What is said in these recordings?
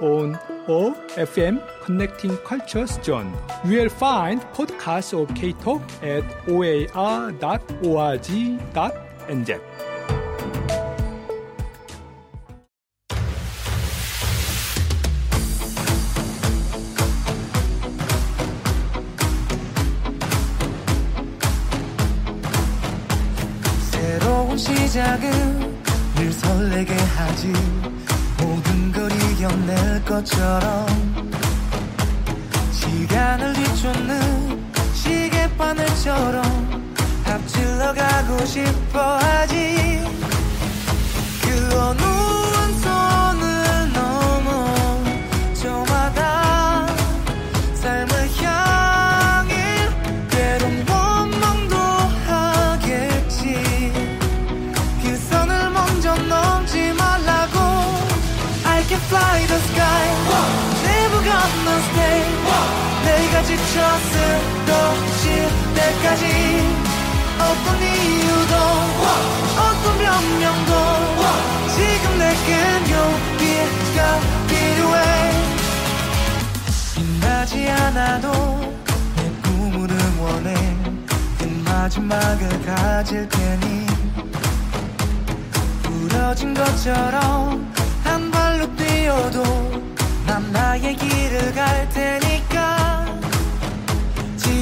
On OFM Connecting Cultures Zone. You will find podcasts of K-Talk at oar.org.nz. 시작은 늘 설레게 하지 모든 걸 이겨낼 것처럼 시간을 뒤쫓는 시계바늘처럼 앞질러 가고 싶어 하지. 그 어느 쓰러질 때까지 어떤 이유도 어떤 변명도 지금 내겐 용기가 필요해. 빛나지 않아도 내 꿈을 응원해. 그 마지막을 가질 테니. 부러진 것처럼 한 발로 뛰어도 난 나의 길을 갈 테니까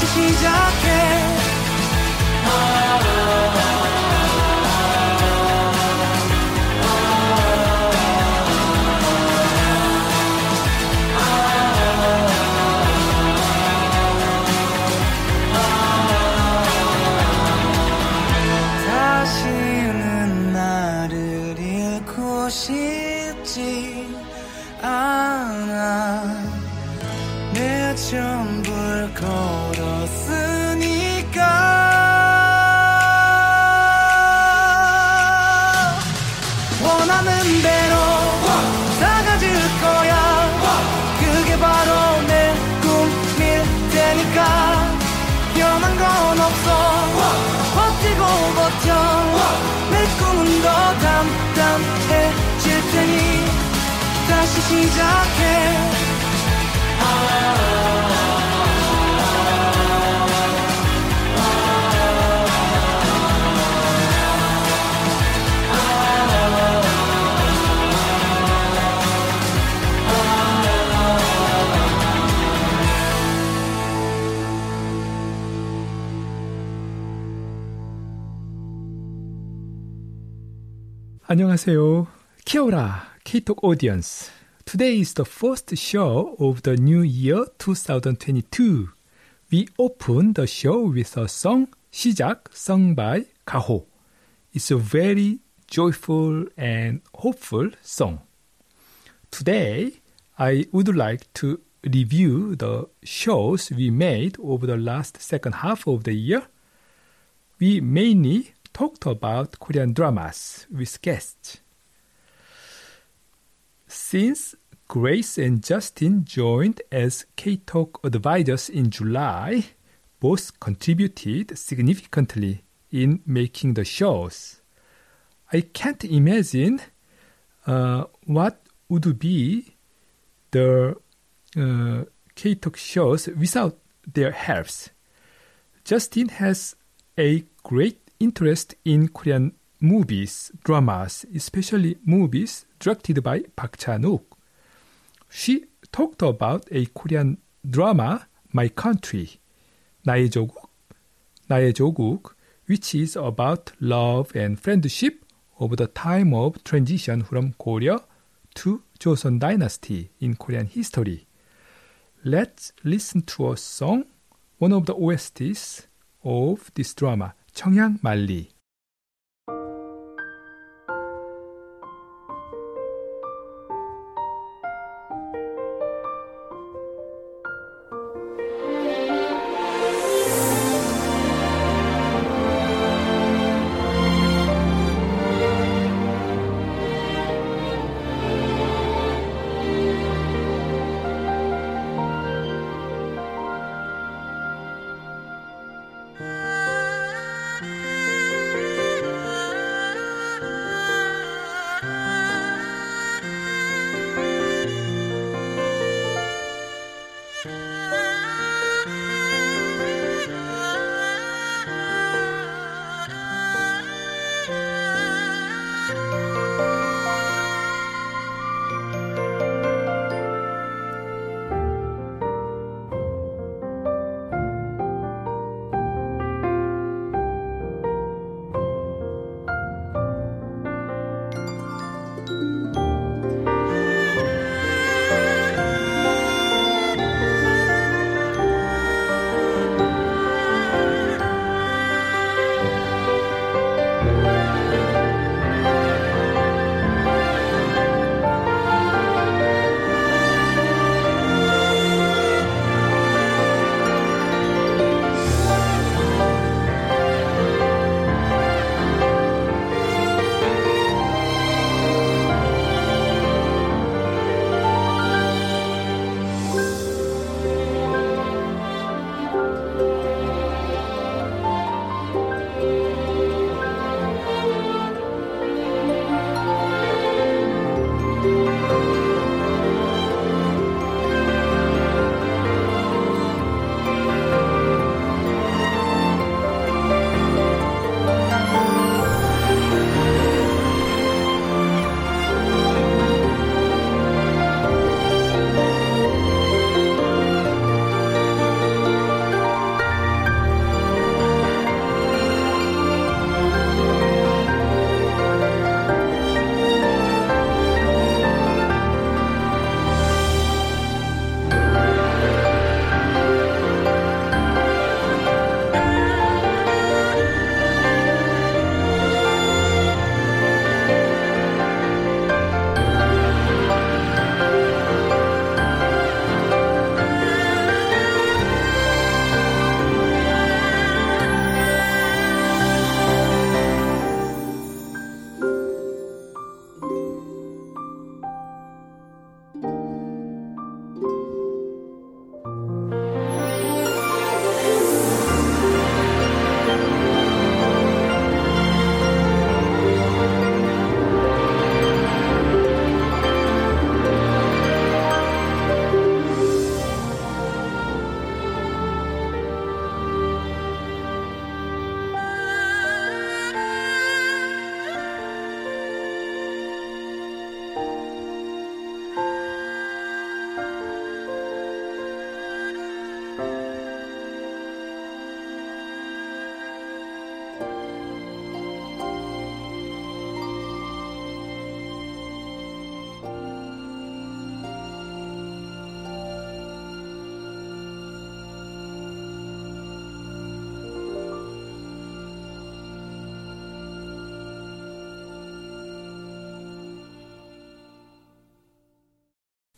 다시 시작해 버텨. 내 꿈은 더 단단해질 테니 다시 시작해 안녕하세요. Kia K-Talk audience. Today is the first show of the new year 2022. We open the show with a song 시작 sung by 가호. It's a very joyful and hopeful song. Today, I would like to review the shows we made over the last second half of the year. We mainly talked about Korean dramas with guests. Since Grace and Justin joined as K-Talk advisors in July, both contributed significantly in making the shows. I can't imagine uh, what would be the uh, K-Talk shows without their helps. Justin has a great interest in Korean movies, dramas, especially movies directed by Park Chan-wook. She talked about a Korean drama, My Country, 나의 조국, 나의 조국, which is about love and friendship over the time of transition from Goryeo to Joseon Dynasty in Korean history. Let's listen to a song, one of the OSTs of this drama. 청양말리.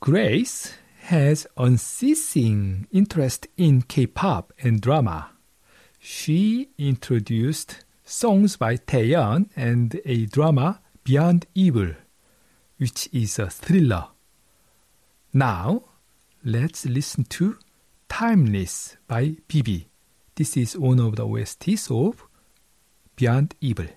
Grace has unceasing interest in K-pop and drama. She introduced songs by Taeyeon and a drama Beyond Evil, which is a thriller. Now, let's listen to Timeless by BB. This is one of the OSTs of Beyond Evil.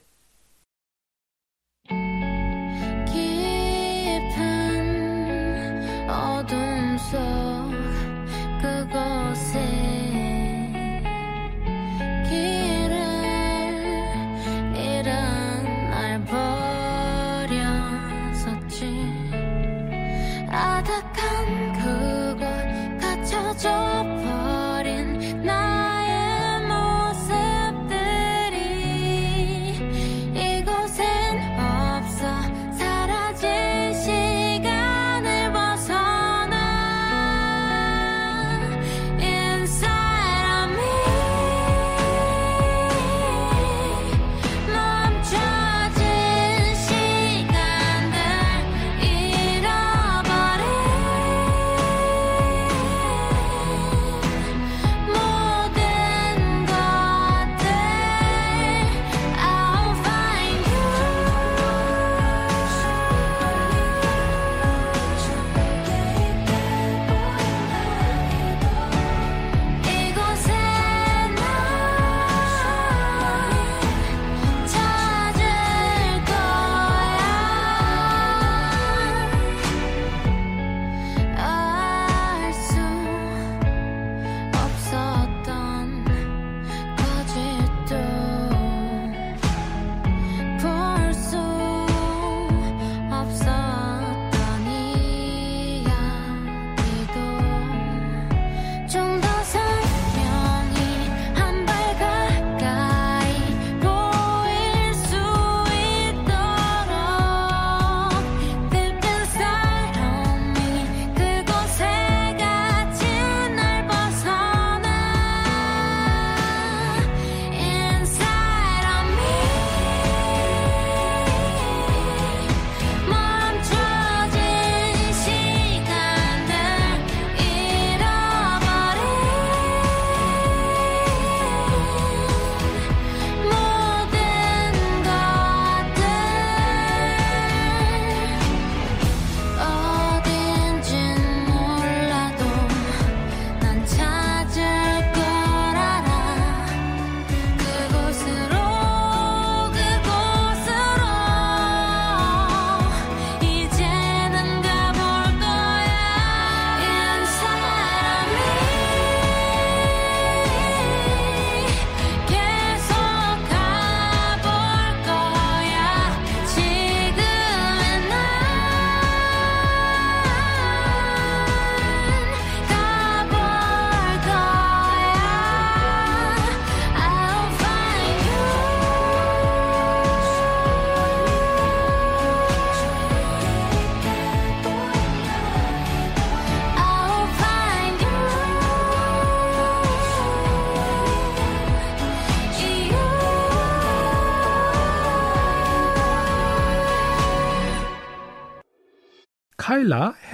他的感。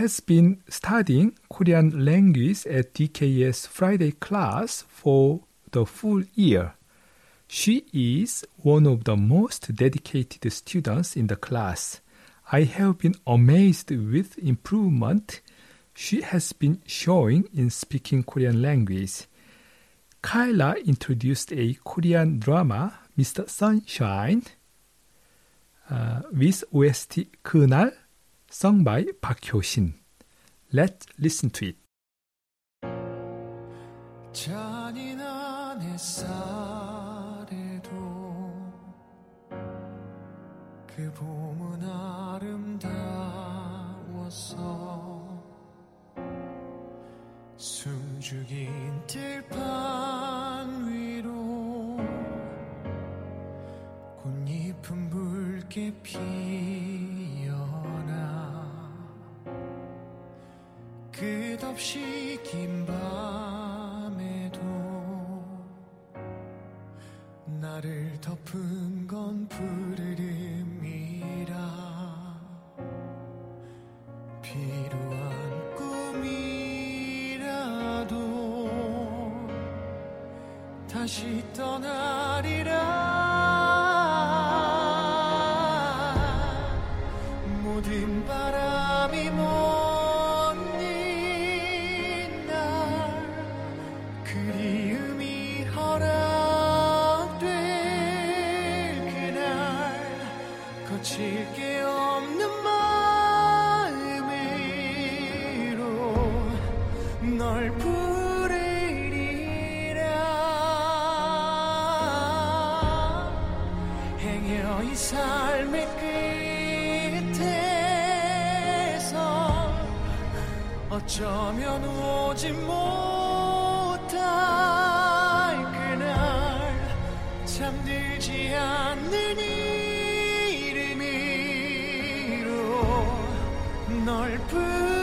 Has been studying Korean language at DKS Friday class for the full year. She is one of the most dedicated students in the class. I have been amazed with improvement she has been showing in speaking Korean language. Kyla introduced a Korean drama, Mr. Sunshine, uh, with OST 그날, sung by Park Hyo-shin. Let's listen to it. 잔인한 햇살에도 그 봄은 아름다웠어 숨죽인 들판 위로 꽃잎은 붉게 피 끝없이 긴 밤에도 나를 덮은 건 푸르름이라. 필요한 꿈이라도 다시 떠나 삶의 끝에서 어쩌면 오지 못할 그날 잠들지 않는 이름으로 널 부르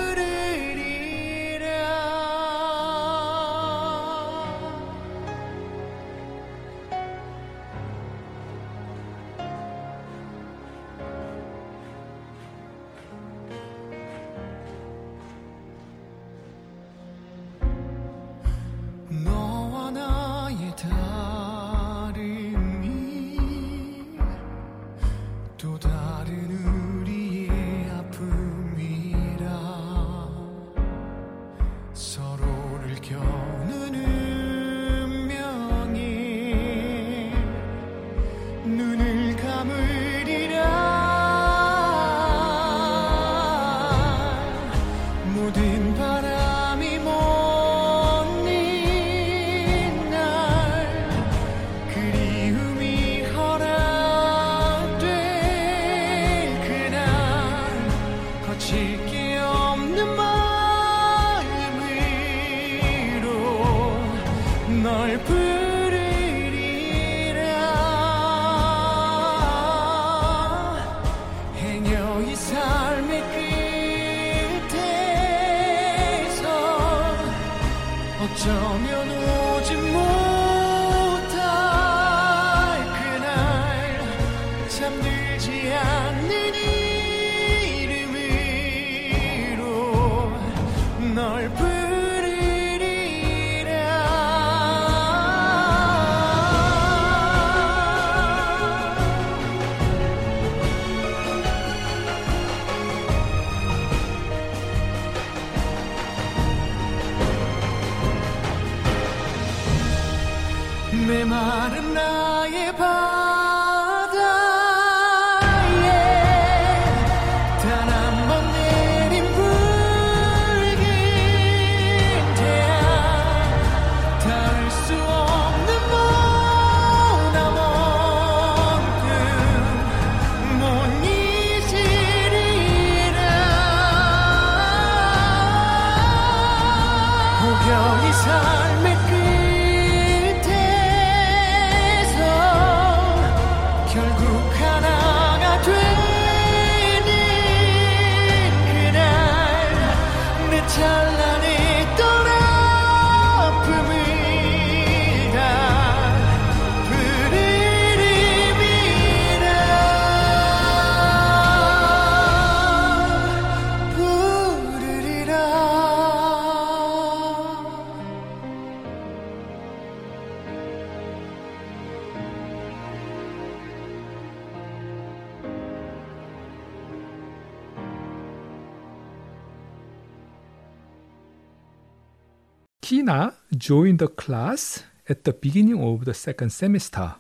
Kina joined the class at the beginning of the second semester.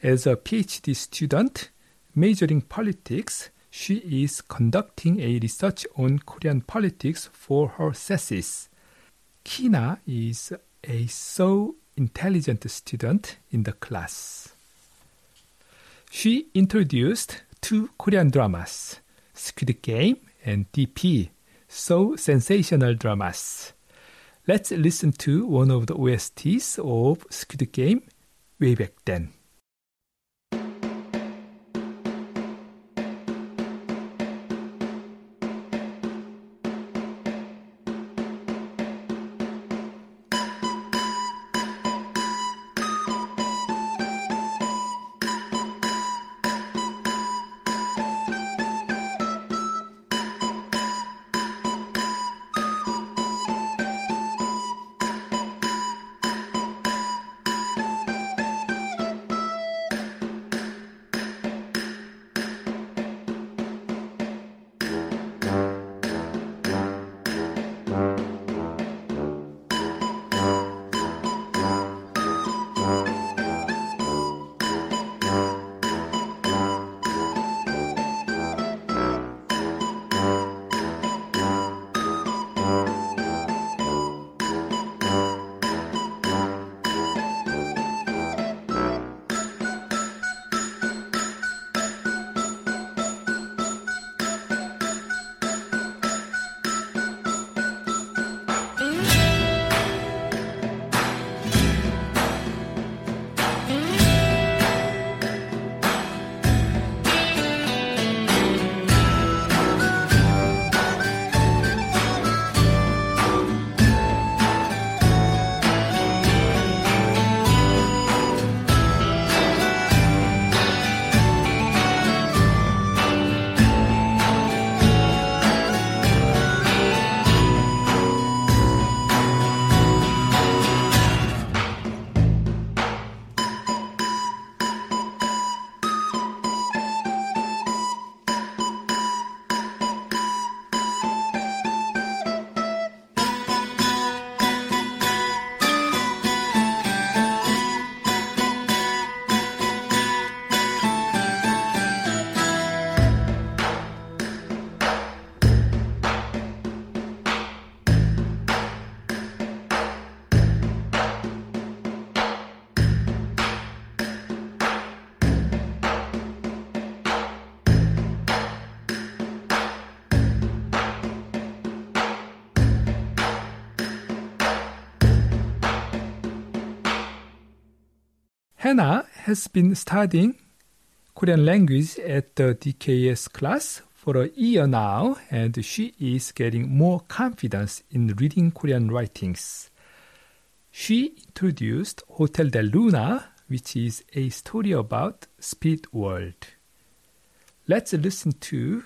As a PhD student majoring politics, she is conducting a research on Korean politics for her thesis. Kina is a so intelligent student in the class. She introduced two Korean dramas, Squid Game and DP, so sensational dramas. Let's listen to one of the OSTs of Squid Game way back then. Hannah has been studying Korean language at the DKS class for a year now, and she is getting more confidence in reading Korean writings. She introduced Hotel del Luna, which is a story about spirit world. Let's listen to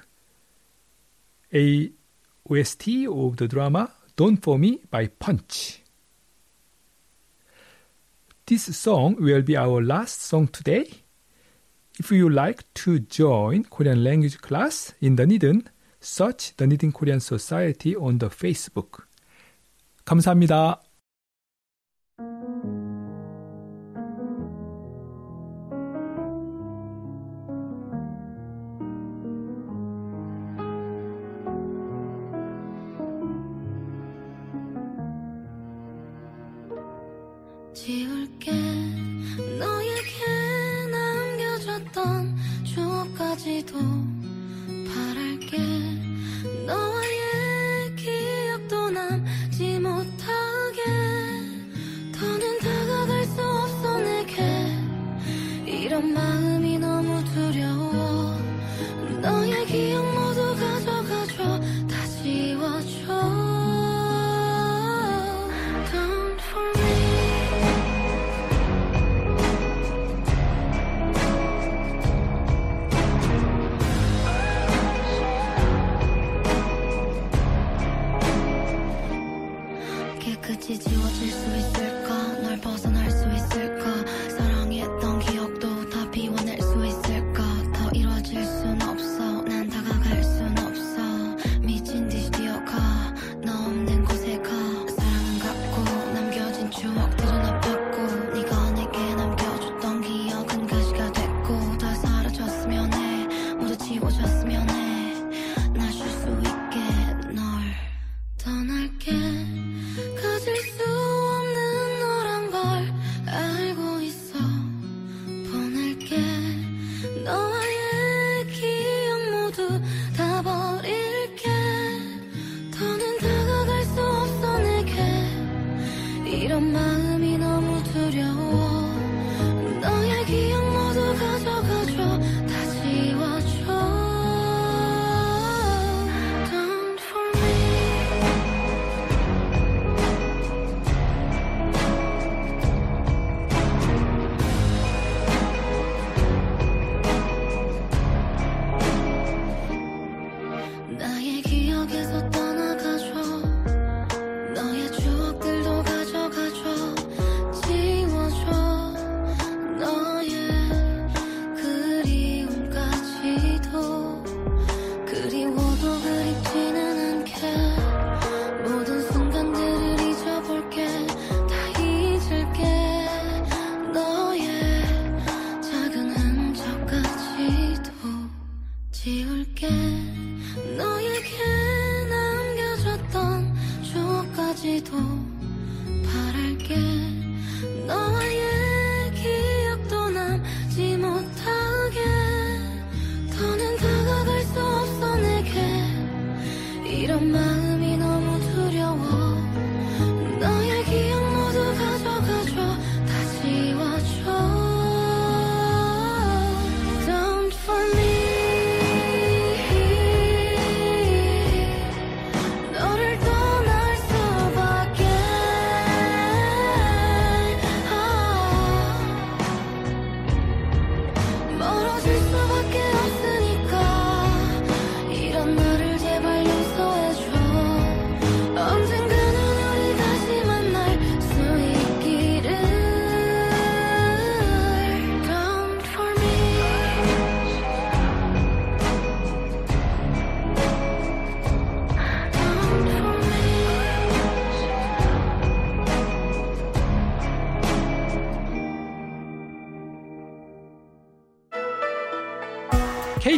a OST of the drama Done For Me by Punch. This song will be our last song today. If you like to join Korean language class in Dunedin, search Dunedin Korean Society on the Facebook. 감사합니다.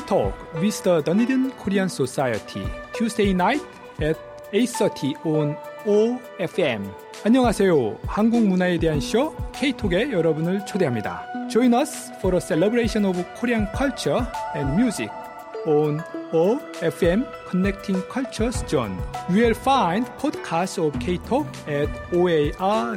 Talk with the Dunedin Korean Society Tuesday night at 8:30 on OFM. 안녕하세요. 한국 문화에 대한 쇼 K-톡에 여러분을 초대합니다. Join us for a celebration of Korean culture and music on OFM Connecting Cultures Zone. You will find podcasts of K-Talk at oar.org.nz.